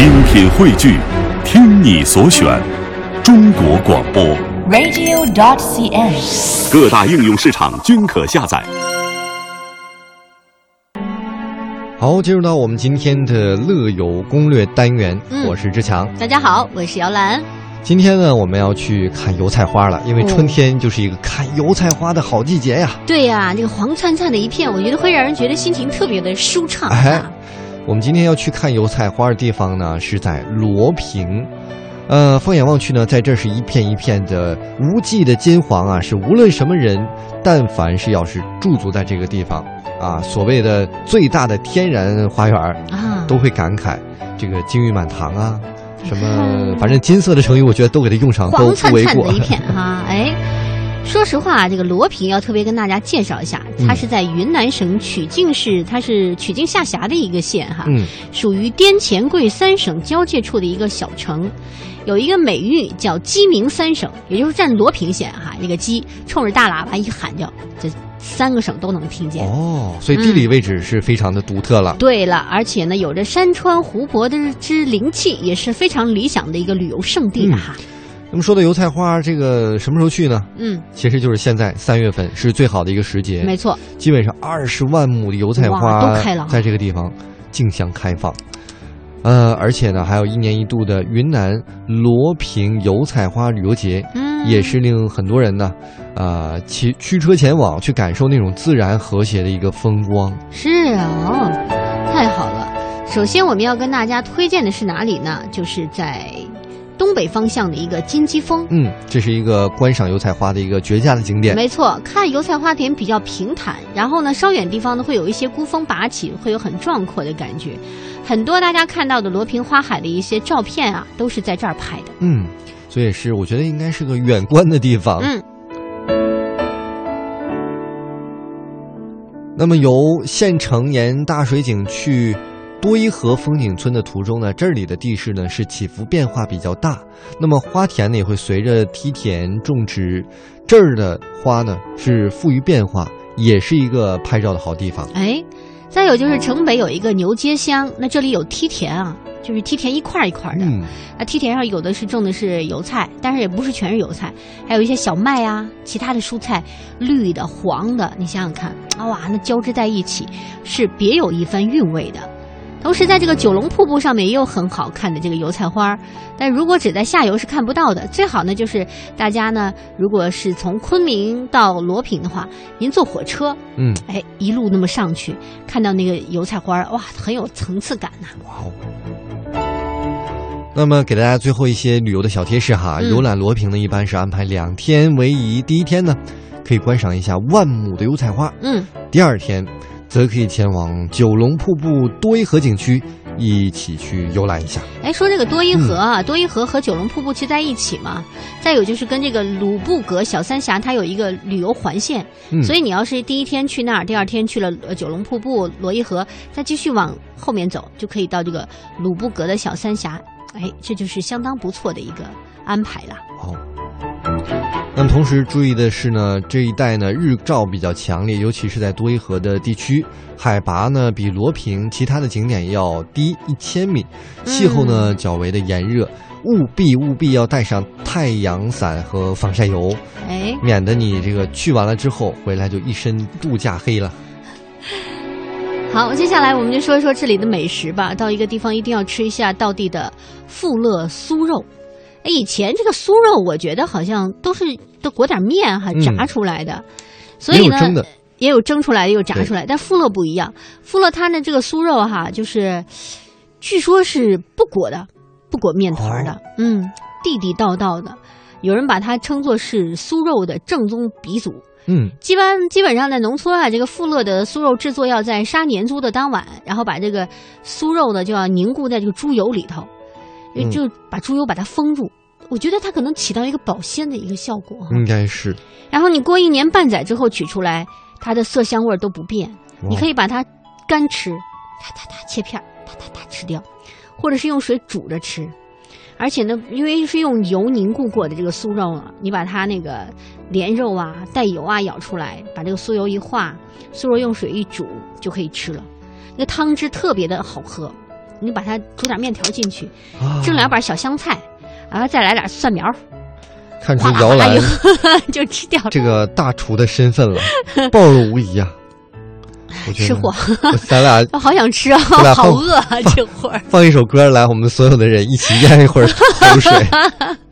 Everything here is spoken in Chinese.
精品汇聚，听你所选，中国广播。radio.cn。各大应用市场均可下载。好，进入到我们今天的乐游攻略单元，嗯我是志强。大家好，我是姚兰。今天呢，我们要去看油菜花了，因为哦春天就是一个看油菜花的好季节呀。对呀、那个黄灿灿的一片，我觉得会让人觉得心情特别的舒畅哎啊。我们今天要去看油菜花的地方呢，是在罗平。呃，放眼望去呢，在这是一片一片的无际的金黄啊，是无论什么人，但凡是要是驻足在这个地方啊，所谓的最大的天然花园儿，啊，都会感慨这个金玉满堂啊，什么嗯反正金色的成语，我觉得都给它用上，都不为过灿灿的。一片哈、哎。说实话，这个罗平要特别跟大家介绍一下，嗯它是在云南省曲靖市，它是曲靖下辖的一个县哈，嗯，属于滇黔桂三省交界处的一个小城，有一个美誉叫“鸡鸣三省”，也就是占罗平县哈，那个鸡冲着大喇叭一喊叫，这三个省都能听见。哦，所以地理位置是非常的独特了。对了，而且呢，有着山川湖泊的之灵气，也是非常理想的一个旅游胜地了哈。那么说到油菜花，这个什么时候去呢？嗯，其实就是现在三月份是最好的一个时节，没错，基本上二十万亩的油菜花都开了在这个地方竞相开放。呃，而且呢，还有一年一度的云南罗平油菜花旅游节，嗯，也是令很多人呢，呃，骑驱车前往去感受那种自然和谐的一个风光。是啊，哦，太好了。首先我们要跟大家推荐的是哪里呢？就是在东北方向的一个金鸡峰。嗯，这是一个观赏油菜花的一个绝佳的景点。没错，看油菜花田比较平坦，然后呢，稍远地方呢会有一些孤峰拔起，会有很壮阔的感觉。很多大家看到的罗平花海的一些照片啊，都是在这儿拍的。嗯，所以是我觉得应该是个远观的地方。嗯，那么由县城沿大水井去多伊河风景村的途中呢，这里的地势呢是起伏变化比较大，那么花田呢也会随着梯田种植，这儿的花呢是富于变化，也是一个拍照的好地方。哎，再有就是城北有一个牛街乡，那这里有梯田啊，就是梯田一块儿一块儿的。嗯，那梯田上有的是种的是油菜，但是也不是全是油菜，还有一些小麦啊，其他的蔬菜，绿的、黄的，你想想看，啊哇，那交织在一起，是别有一番韵味的。同时，在这个九龙瀑布上面也有很好看的这个油菜花儿，但如果只在下游是看不到的。最好呢，就是大家呢，如果是从昆明到罗平的话，您坐火车，嗯，哎，一路那么上去，看到那个油菜花儿，哇，很有层次感呐、哇哦。那么给大家最后一些旅游的小贴士哈，嗯游览罗平呢一般是安排两天为宜，第一天呢可以观赏一下万亩的油菜花，嗯，第二天，则可以前往九龙瀑布多依河景区，一起去游览一下。哎，说这个多依河啊，多依河和九龙瀑布其实在一起嘛。再有就是跟这个鲁布格小三峡，它有一个旅游环线，嗯所以你要是第一天去那儿，第二天去了呃九龙瀑布、罗伊河，再继续往后面走，就可以到这个鲁布格的小三峡。哎，这就是相当不错的一个安排了。好。那么同时注意的是呢，这一带呢日照比较强烈，尤其是在多伊河的地区，海拔呢比罗平其他的景点要低一千米，气候呢较为的炎热，务必务必要带上太阳伞和防晒油，哎，免得你这个去完了之后回来就一身度假黑了。好，接下来我们就说一说这里的美食吧。到一个地方一定要吃一下道地的富乐酥肉。哎，以前这个酥肉我觉得好像都是都裹点面哈嗯炸出来的，所以呢也有蒸出来的，也有炸出来。但富乐不一样，富乐它呢这个酥肉哈，就是据说是不裹的，不裹面团儿的，哦嗯，地地道道的。有人把它称作是酥肉的正宗鼻祖。嗯，基本基本上在农村啊，这个富乐的酥肉制作要在杀年猪的当晚，然后把这个酥肉呢就要凝固在这个猪油里头，嗯就把猪油把它封住。我觉得它可能起到一个保鲜的一个效果。应该是。然后你过一年半载之后取出来，它的色香味儿都不变。你可以以把它干吃，哒哒哒切片儿，哒哒哒吃掉，或者是用水煮着吃。而且呢，因为是用油凝固过的这个酥肉啊，你把它那个连肉啊、带油啊舀出来，把这个酥油一化，酥肉用水一煮就可以吃了。那个汤汁特别的好喝，你把它煮点面条进去，啊蒸两把小香菜，然后再来点蒜苗，看出哗啦姚兰就就吃掉了。这个大厨的身份了，暴露无遗啊！我觉得吃货，咱俩 我好想吃啊，好饿啊！这会儿。放一首歌来，我们所有的人一起咽一会儿口水。